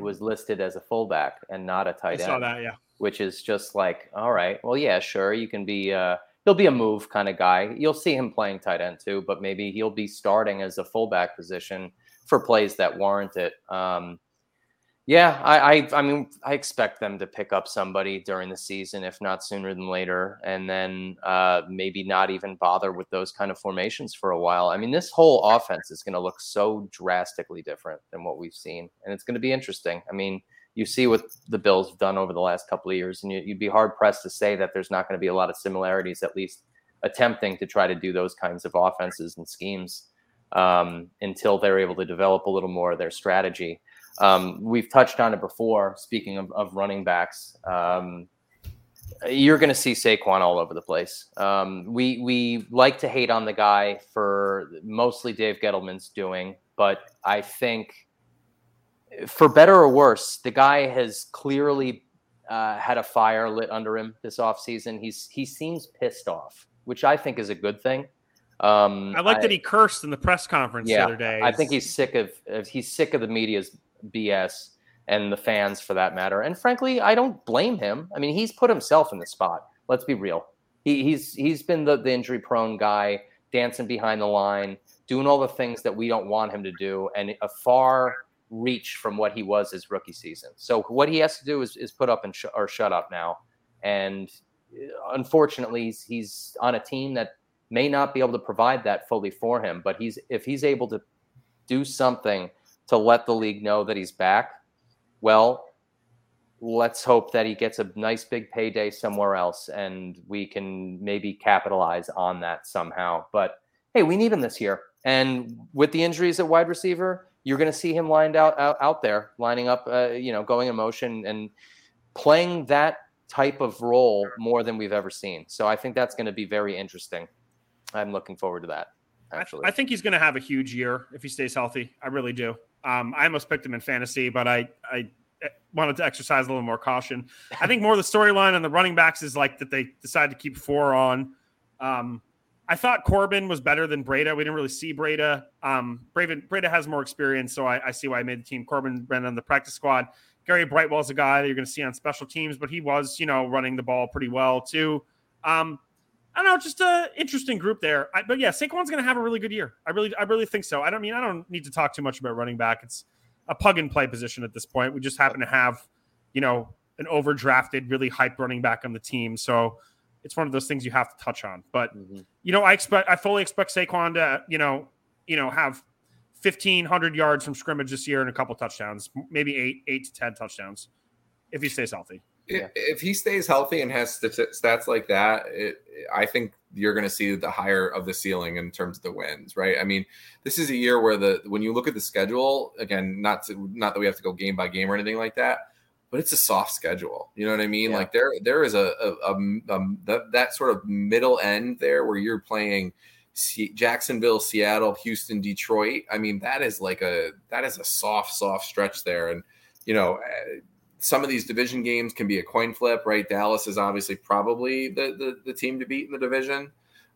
was listed as a fullback and not a tight saw end, that. Yeah. which is just like, all right, well, yeah, sure, you can be. Uh, he'll be a move kind of guy. You'll see him playing tight end too, but maybe he'll be starting as a fullback position for plays that warrant it. Um, yeah, I, I, I mean, I expect them to pick up somebody during the season, if not sooner than later, and then uh, maybe not even bother with those kind of formations for a while. I mean, this whole offense is going to look so drastically different than what we've seen, and it's going to be interesting. I mean, you see what the Bills have done over the last couple of years, and you, you'd be hard pressed to say that there's not going to be a lot of similarities, at least attempting to try to do those kinds of offenses and schemes um, until they're able to develop a little more of their strategy. Um, we've touched on it before. Speaking of, of running backs, um, you're going to see Saquon all over the place. Um, we we like to hate on the guy for mostly Dave Gettleman's doing, but I think for better or worse, the guy has clearly uh, had a fire lit under him this offseason. He's he seems pissed off, which I think is a good thing. Um, I like I, that he cursed in the press conference yeah, the other day. I think he's sick of he's sick of the media's BS and the fans for that matter. And frankly, I don't blame him. I mean, he's put himself in the spot. Let's be real. He, he's he's been the, the injury prone guy, dancing behind the line, doing all the things that we don't want him to do, and a far reach from what he was his rookie season. So what he has to do is, is put up and sh- or shut up now. And uh, unfortunately, he's, he's on a team that may not be able to provide that fully for him. But he's if he's able to do something to let the league know that he's back, well, let's hope that he gets a nice big payday somewhere else and we can maybe capitalize on that somehow. But hey, we need him this year. And with the injuries at wide receiver, you're going to see him lined out out, out there, lining up, uh, you know, going in motion and playing that type of role more than we've ever seen. So I think that's going to be very interesting. I'm looking forward to that. Actually, I, I think he's going to have a huge year if he stays healthy. I really do. Um, I almost picked him in fantasy, but I I eh, wanted to exercise a little more caution. I think more the storyline on the running backs is like that they decided to keep four on. Um, I thought Corbin was better than Breida. We didn't really see Breida. Um, Breida, Breida has more experience, so I, I, see why I made the team. Corbin ran on the practice squad. Gary Brightwell's a guy that you're going to see on special teams, but he was, you know, running the ball pretty well too. Um, I don't know, just a interesting group there. I, but yeah, Saquon's going to have a really good year. I really, I really think so. I don't mean I don't need to talk too much about running back. It's a plug and play position at this point. We just happen to have, you know, an overdrafted, really hype running back on the team. So it's one of those things you have to touch on. But mm-hmm. you know, I expect I fully expect Saquon to you know you know have fifteen hundred yards from scrimmage this year and a couple touchdowns, maybe eight eight to ten touchdowns if he stays healthy. Yeah. If he stays healthy and has stats like that, it, I think you're going to see the higher of the ceiling in terms of the wins, right? I mean, this is a year where the when you look at the schedule again, not to, not that we have to go game by game or anything like that, but it's a soft schedule. You know what I mean? Yeah. Like there there is a, a, a, a that, that sort of middle end there where you're playing C- Jacksonville, Seattle, Houston, Detroit. I mean, that is like a that is a soft soft stretch there, and you know. Eh, Some of these division games can be a coin flip, right? Dallas is obviously probably the the, the team to beat in the division.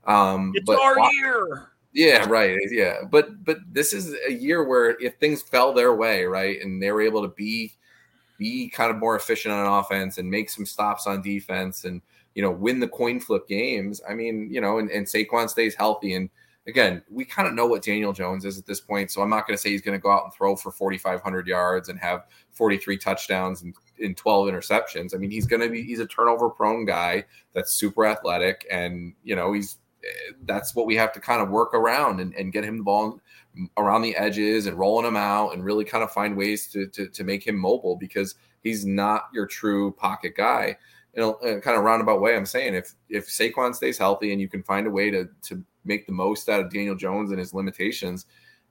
Um, it's but, our year. Yeah, right. Yeah, but but this is a year where if things fell their way, right, and they were able to be be kind of more efficient on offense and make some stops on defense and you know win the coin flip games. I mean, you know, and, and Saquon stays healthy. And again, we kind of know what Daniel Jones is at this point, so I'm not going to say he's going to go out and throw for 4,500 yards and have 43 touchdowns and in 12 interceptions. I mean, he's going to be he's a turnover prone guy that's super athletic, and you know he's eh, that's what we have to kind of work around and, and get him the ball around the edges and rolling him out and really kind of find ways to, to, to make him mobile because he's not your true pocket guy. In a, kind of roundabout way, I'm saying if if Saquon stays healthy and you can find a way to to make the most out of Daniel Jones and his limitations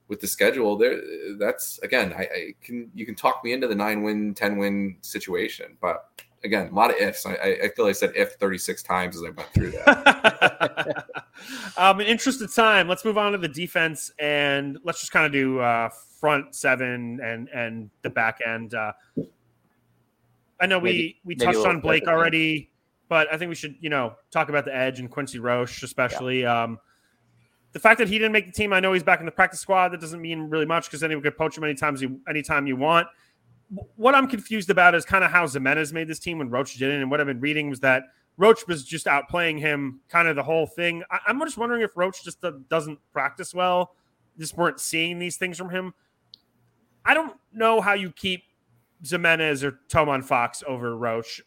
with the schedule, there that's again, I, I can you can talk me into the nine win, ten win situation, but again, a lot of ifs. I, I feel like I said if 36 times as I went through that. um, in interest of time, let's move on to the defense and let's just kind of do uh, front seven and and the back end. Uh, I know maybe, we we touched on Blake already, but I think we should you know talk about the edge and Quincy Roche especially. Yeah. Um, the fact that he didn't make the team, I know he's back in the practice squad. That doesn't mean really much because anyone could poach him anytime you anytime you want what I'm confused about is kind of how Ximines made this team when Roche didn't. And what I've been reading was that Roche was just outplaying him kind of the whole thing. I, am just wondering if Roche just doesn't practice well, just weren't seeing these things from him. I don't know how you keep Ximines or Tomon Fox over Roche.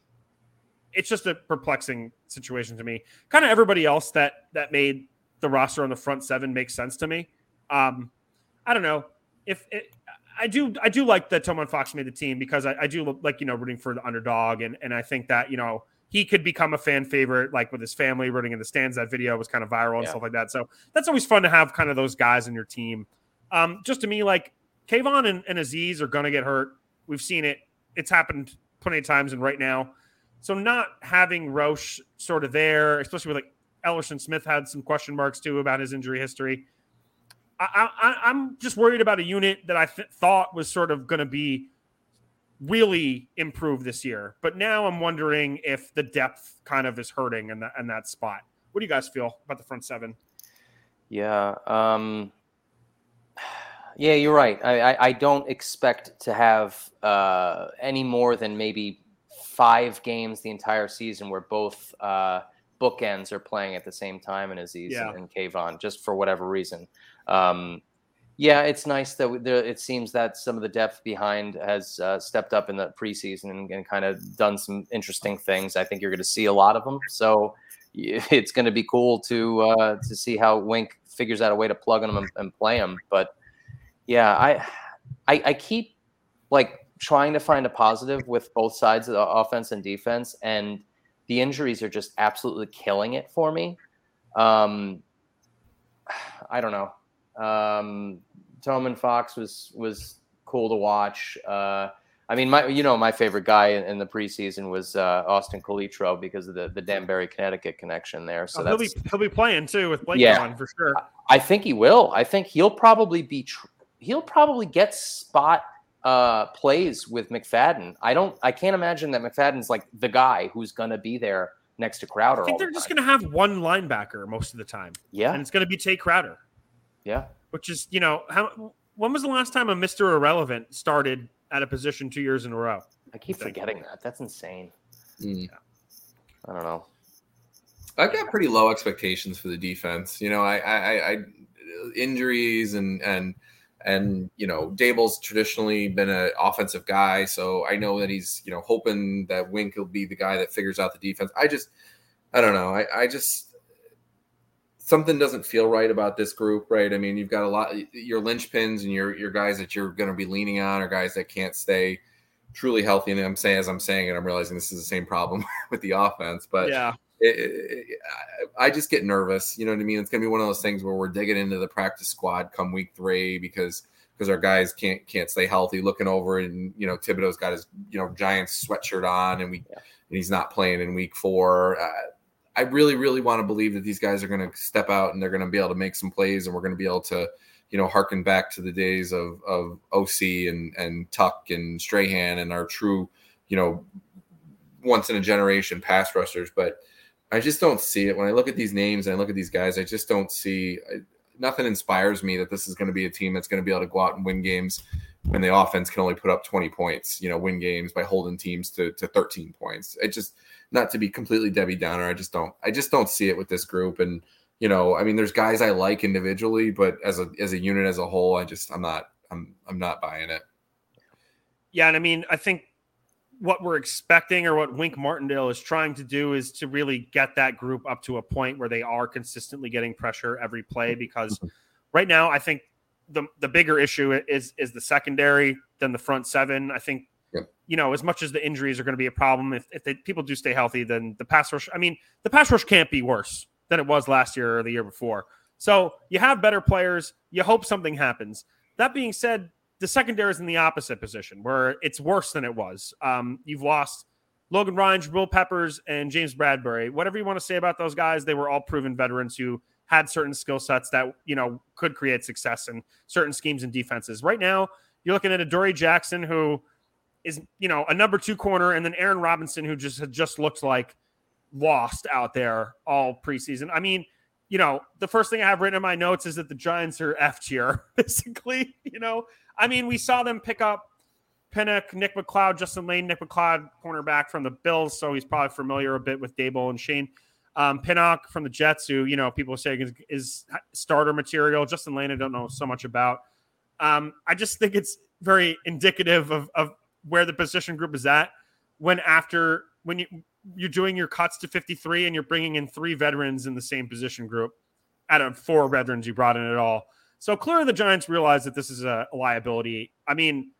It's just a perplexing situation to me. Kind of everybody else that that made the roster on the front seven makes sense to me. Um, I don't know if it, I do I do like that Tomon Fox made the team because I, I do like you know rooting for the underdog and and I think that you know he could become a fan favorite like with his family rooting in the stands. That video was kind of viral and yeah. stuff like that. So that's always fun to have kind of those guys in your team. Um, just to me, like Kayvon and, and Azeez are gonna get hurt. We've seen it. It's happened plenty of times and right now. So not having Roche sort of there, especially with like Elerson Smith had some question marks too about his injury history. I, am just worried about a unit that I th- thought was sort of going to be really improved this year. But now I'm wondering if the depth kind of is hurting in that in that spot. What do you guys feel about the front seven? Yeah. Um, yeah, you're right. I, I, I, don't expect to have uh, any more than maybe five games the entire season where both uh, bookends are playing at the same time and Azeez yeah. and, and Kayvon, just for whatever reason. Um, yeah, it's nice that there, it seems that some of the depth behind has uh, stepped up in the preseason and, and kind of done some interesting things. I think you're going to see a lot of them. So it's going to be cool to uh, to see how Wink figures out a way to plug them and, and play them. But yeah, I, I I keep like trying to find a positive with both sides of the offense and defense, and the injuries are just absolutely killing it for me. Um, I don't know. Um, Tomon Fox was was cool to watch. Uh, I mean, my you know my favorite guy in, in the preseason was uh, Austin Calitro because of the the Danbury, Connecticut connection there. So oh, he'll be he'll be playing too with Blake yeah, on for sure. I think he will. I think he'll probably be tr- he'll probably get spot uh, plays with McFadden. I don't I can't imagine that McFadden's like the guy who's going to be there next to Crowder. I think they're the just going to have one linebacker most of the time. Yeah, and it's going to be Tae Crowder. Yeah, which is you know how when was the last time a Mister Irrelevant started at a position two years in a row? I keep forgetting that. That's insane. Mm. Yeah. I don't know. I've got pretty low expectations for the defense. You know, I, I, I injuries and and and you know Daboll's traditionally been an offensive guy, so I know that he's you know hoping that Wink will be the guy that figures out the defense. I just I don't know. I, I just something doesn't feel right about this group, right? I mean, you've got a lot your linchpins and your your guys that you're going to be leaning on are guys that can't stay truly healthy. And I'm saying as I'm saying it, I'm realizing this is the same problem with the offense. But yeah, it, it, I just get nervous. You know what I mean? It's going to be one of those things where we're digging into the practice squad come week three because because our guys can't can't stay healthy. Looking over and you know Thibodeaux's got his you know Giants sweatshirt on and we yeah. and he's not playing in week four. Uh, I really, really want to believe that these guys are going to step out and they're going to be able to make some plays, and we're going to be able to, you know, harken back to the days of of Osi and and Tuck and Strahan and our true, you know, once in a generation pass rushers. But I just don't see it when I look at these names and I look at these guys. I just don't see. Nothing inspires me that this is going to be a team that's going to be able to go out and win games when the offense can only put up 20 points, you know, win games by holding teams to, to 13 points. It just not to be completely Debbie Downer. I just don't I just don't see it with this group. And, you know, I mean there's guys I like individually, but as a as a unit as a whole, I just I'm not I'm I'm not buying it. Yeah, and I mean, I think what we're expecting or what Wink Martindale is trying to do is to really get that group up to a point where they are consistently getting pressure every play because mm-hmm. right now I think the the bigger issue is is the secondary than the front seven. I think yep. you know as much as the injuries are going to be a problem, if if they, people do stay healthy, then the pass rush. I mean, the pass rush can't be worse than it was last year or the year before. So you have better players. You hope something happens. That being said, the secondary is in the opposite position where it's worse than it was. Um, you've lost Logan Ryan, Will Peppers, and James Bradberry. Whatever you want to say about those guys, they were all proven veterans who had certain skill sets that you know could create success in certain schemes and defenses. Right now, you're looking at Adoree Jackson, who is you know a number two corner, and then Aaron Robinson, who just had just looked like lost out there all preseason. I mean, you know, the first thing I have written in my notes is that the Giants are F tier, basically. You know, I mean, we saw them pick up Pinnock, Nick McCloud, Justin Layne, Nick McCloud, cornerback from the Bills, so he's probably familiar a bit with Daboll and Schoen. Um, Pinnock from the Jets, who you know people say is, is starter material. Justin Layne, I don't know so much about. Um, I just think it's very indicative of, of where the position group is at. When after when you you're doing your cuts to 53 and you're bringing in three veterans in the same position group out of four veterans you brought in at all. So clearly the Giants realize that this is a liability. I mean,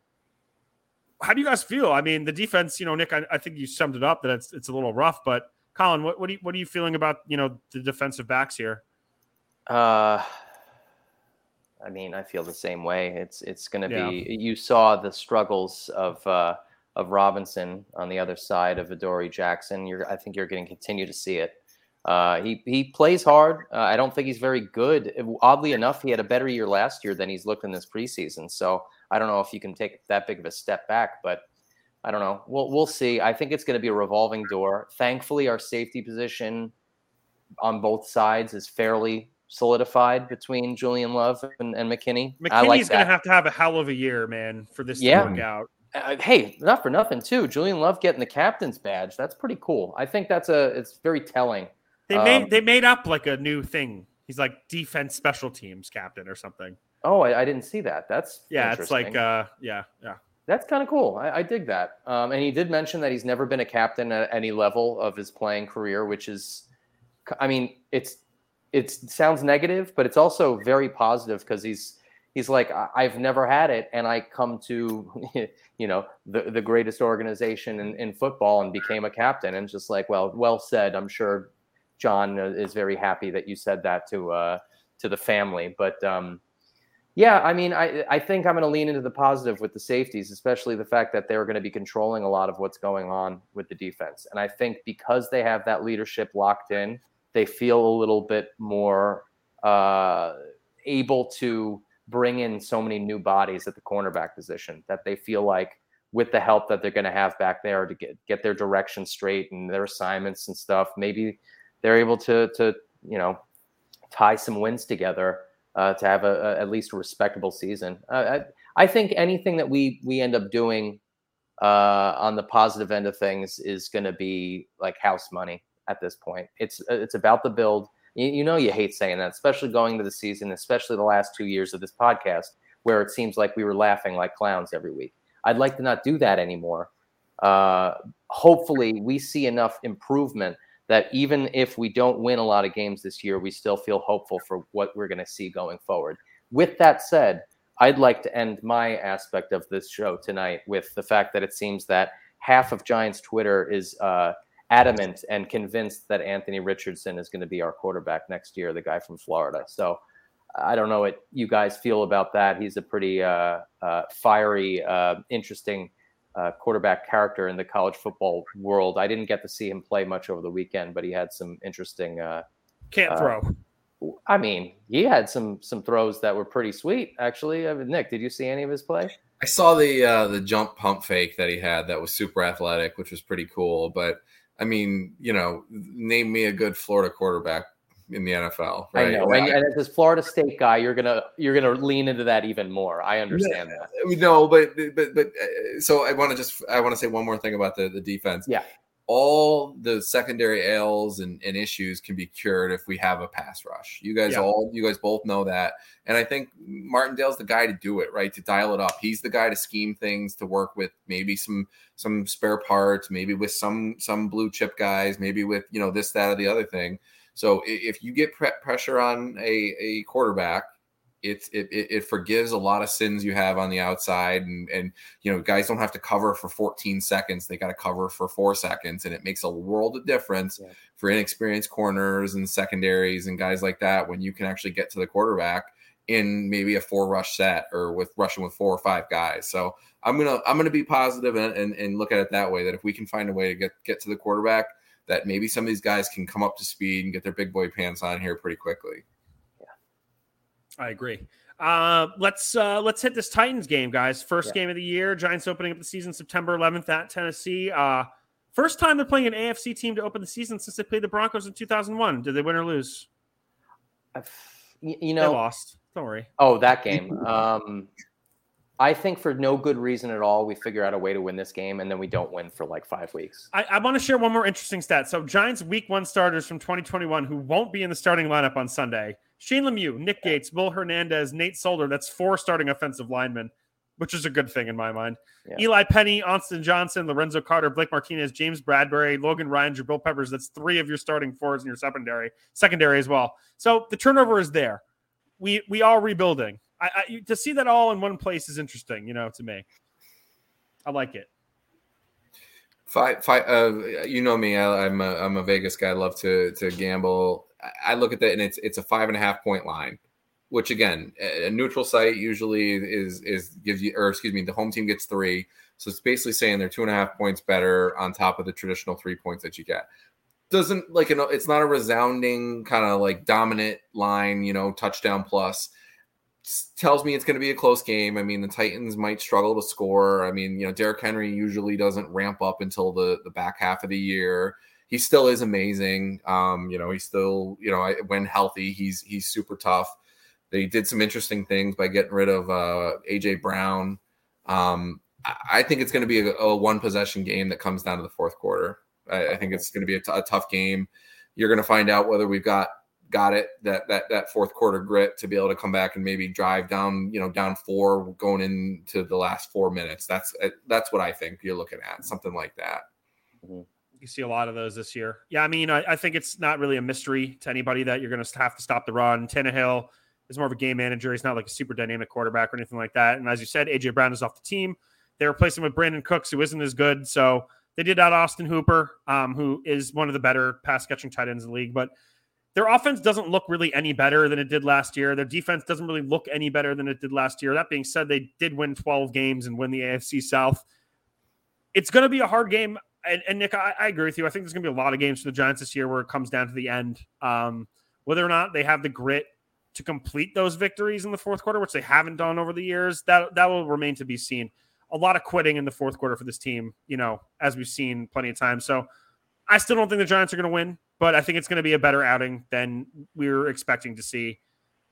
how do you guys feel? I mean, the defense, you know, Nick, I, I think you summed it up that it's it's a little rough, but Colin, what, what are you what are you feeling about you know the defensive backs here? Uh, I mean, I feel the same way. It's it's going to yeah. be. You saw the struggles of uh, of Robinson on the other side of Adoree Jackson. You're, I think you're going to continue to see it. Uh, he he plays hard. Uh, I don't think he's very good. Oddly enough, he had a better year last year than he's looked in this preseason. So I don't know if you can take that big of a step back, but I don't know. We'll we'll see. I think it's going to be a revolving door. Thankfully, our safety position on both sides is fairly solidified between Julian Love and, and McKinney. McKinney's like going to have to have a hell of a year, man, for this Yeah. to work out. Uh, hey, not for nothing too. Julian Love getting the captain's badge. That's pretty cool. I think that's a it's very telling. They Um, made they made up like a new thing. He's like defense special teams captain or something. Oh, I, I didn't see that. That's Yeah, it's like uh yeah, yeah. That's kind of cool. I, I dig that. Um, and he did mention that he's never been a captain at any level of his playing career, which is, I mean, it's it sounds negative, but it's also very positive because he's he's like "I- I've never had it, and I come to you know the the greatest organization in, in football and became a captain, and just like well well said. I'm sure John uh, is very happy that you said that to uh, to the family, but. Um, yeah, I mean, I I think I'm going to lean into the positive with the safeties, especially the fact that they're going to be controlling a lot of what's going on with the defense. And I think because they have that leadership locked in, they feel a little bit more uh, able to bring in so many new bodies at the cornerback position that they feel like with the help that they're going to have back there to get get their direction straight and their assignments and stuff, maybe they're able to to you know tie some wins together uh, to have a, a, at least a respectable season. Uh, I, I think anything that we we end up doing uh, on the positive end of things is going to be like house money at this point. It's it's about the build. You, you know you hate saying that, especially going to the season, especially the last two years of this podcast, where it seems like we were laughing like clowns every week. I'd like to not do that anymore. Uh, hopefully, we see enough improvement that even if we don't win a lot of games this year, we still feel hopeful for what we're going to see going forward. With that said, I'd like to end my aspect of this show tonight with the fact that it seems that half of Giants Twitter is uh, adamant and convinced that Anthony Richardson is going to be our quarterback next year, the guy from Florida. So I don't know what you guys feel about that. He's a pretty uh, uh, fiery, uh, interesting uh, quarterback character in the college football world. I didn't get to see him play much over the weekend, but he had some interesting. Uh, Can't Uh, throw. I mean, he had some some throws that were pretty sweet, actually. I mean, Nick, did you see any of his play? I saw the uh, the jump pump fake that he had that was super athletic, which was pretty cool. But I mean, you know, name me a good Florida quarterback in the NFL. Right? I know, and, and as this Florida State guy, you're gonna you're gonna lean into that even more. I understand that. No, but but but uh, so I want to just I want to say one more thing about the the defense. Yeah. All the secondary ails and, and issues can be cured if we have a pass rush. You guys Yeah. all you guys both know that. And I think Martindale's the guy to do it, right? To dial it up. He's the guy to scheme things, to work with maybe some some spare parts, maybe with some some blue chip guys, maybe with you know this, that, or the other thing. So if you get pre- pressure on a, a quarterback, it's it, it it forgives a lot of sins you have on the outside, and and you know guys don't have to cover for 14 seconds; they got to cover for four seconds, and it makes a world of difference Yeah. for inexperienced corners and secondaries and guys like that when you can actually get to the quarterback in maybe a four rush set or with rushing with four or five guys. So I'm gonna I'm gonna be positive and, and, and look at it that way that if we can find a way to get get to the quarterback, that maybe some of these guys can come up to speed and get their big boy pants on here pretty quickly. Yeah, I agree. Uh, let's uh, let's hit this Titans game, guys. First Yeah. game of the year. Giants opening up the season September 11th at Tennessee. Uh, first time they're playing an AFC team to open the season since they played the Broncos in 2001. Did they win or lose? Y- You They know, lost. Don't worry. oh, that game. Um, I think for no good reason at all, we figure out a way to win this game, and then we don't win for like five weeks. I, I want to share one more interesting stat. So, Giants week one starters from 2021 who won't be in the starting lineup on Sunday Shane Lemieux, Nick Gates, Will Hernandez, Nate Solder. That's four starting offensive linemen, which is a good thing in my mind. Yeah. Eli Penny, Austin Johnson, Lorenzo Carter, Blake Martinez, James Bradberry, Logan Ryan, Jabril Peppers. That's three of your starting fours in your secondary, secondary as well. So the turnover is there. We we are rebuilding. I, I to see that all in one place is interesting. You know, to me, I like it. Five, five. Uh, you know me. I, I'm a, I'm a Vegas guy. I love to to gamble. I, look at that, and it's it's a five and a half point line, which again, a neutral site usually is is gives you, or excuse me, the home team gets three. So it's basically saying they're two and a half points better on top of the traditional three points that you get. Doesn't like you know, it's not a resounding kind of like dominant line, you know, touchdown plus. Tells me it's going to be a close game. I mean, the Titans might struggle to score. I mean, you know, Derrick Henry usually doesn't ramp up until the the back half of the year. He still is amazing. Um, you know, he's still, you know, when healthy, he's he's super tough. They did some interesting things by getting rid of uh, AJ Brown. Um, I think it's going to be a, a, one possession game that comes down to the fourth quarter. I, I think it's going to be a, t- a tough game. You're going to find out whether we've got got it that that that fourth quarter grit to be able to come back and maybe drive down you know down four going into the last four minutes. That's uh, that's what i think you're looking at something like that. Mm-hmm. you see a lot of those this year. Yeah i mean i, I think it's not really a mystery to anybody that you're going to have to stop the run. Tannehill is more of a game manager. He's not like a super dynamic quarterback or anything like that. And as you said aj brown is off the team. They replaced him with Brandin Cooks who isn't as good. So they did out austin hooper um, who is one of the better pass catching tight ends in the league. But their offense doesn't look really any better than it did last year. Their defense doesn't really look any better than it did last year. That being said, they did win 12 games and win the AFC South. It's going to be a hard game. And, and Nick, I, I, agree with you. I think there's going to be a lot of games for the Giants this year where it comes down to the end. Um, whether or not they have the grit to complete those victories in the fourth quarter, which they haven't done over the years, that that will remain to be seen. A lot of quitting in the fourth quarter for this team, you know, as we've seen plenty of times. So I still don't think the Giants are going to win but I think it's going to be a better outing than we were expecting to see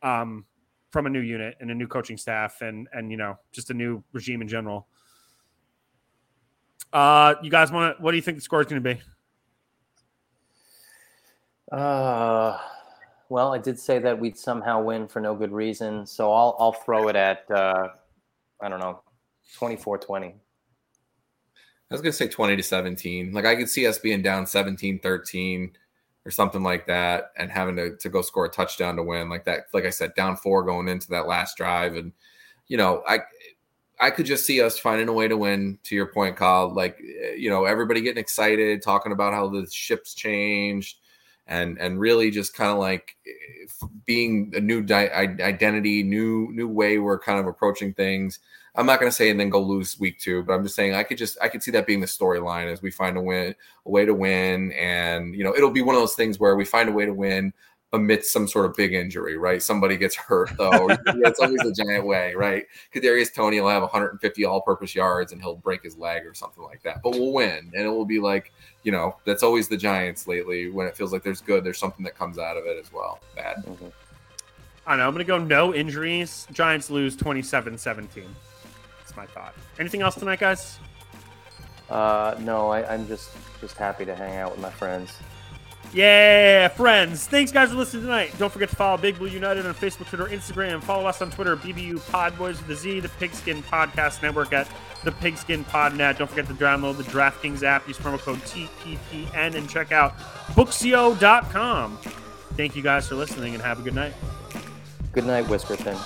um, from a new unit and a new coaching staff and and you know just a new regime in general. Uh, you guys want to? What do you think the score is going to be? Uh, well, I did say that we'd somehow win for no good reason, so I'll I'll throw it at uh, I don't know, 24-20. I was going to say 20 to 17. Like I could see us being down 17 13 or something like that and having to, to go score a touchdown to win like that like i said down four going into that last drive. And you know i i could just see us finding a way to win to your point Kyle. Like eh, you know everybody getting excited talking about how the ship's changed and and really just kind of like eh, being a new di- identity new new way we're kind of approaching things I'm not going to say and then go lose week two, but I'm just saying I could just I could see that being the storyline as we find a win, a way to win, and you know it'll be one of those things where we find a way to win amidst some sort of big injury, right? Somebody gets hurt though. it's always the giant way, right? Kadarius Toney will have 150 all-purpose yards and he'll break his leg or something like that. But we'll win, and it will be like you know that's always the Giants lately. When it feels like there's good, there's something that comes out of it as well. Bad. Mm-hmm. I know. I'm going to go no injuries. Giants lose 27 17 my thought. Anything else tonight, guys? Uh, no, I, I'm just just happy to hang out with my friends. Yeah, friends. Thanks, guys, for listening tonight. Don't forget to follow Big Blue United on Facebook, Twitter, Instagram. Follow us on Twitter, BBU Podboys with the Z, the Pigskin Podcast Network at the Pigskin Podnet. Don't forget to download the DraftKings app. Use promo code TPPN and check out Booksio.com. Thank you guys for listening and have a good night. Good night, Whiskerton.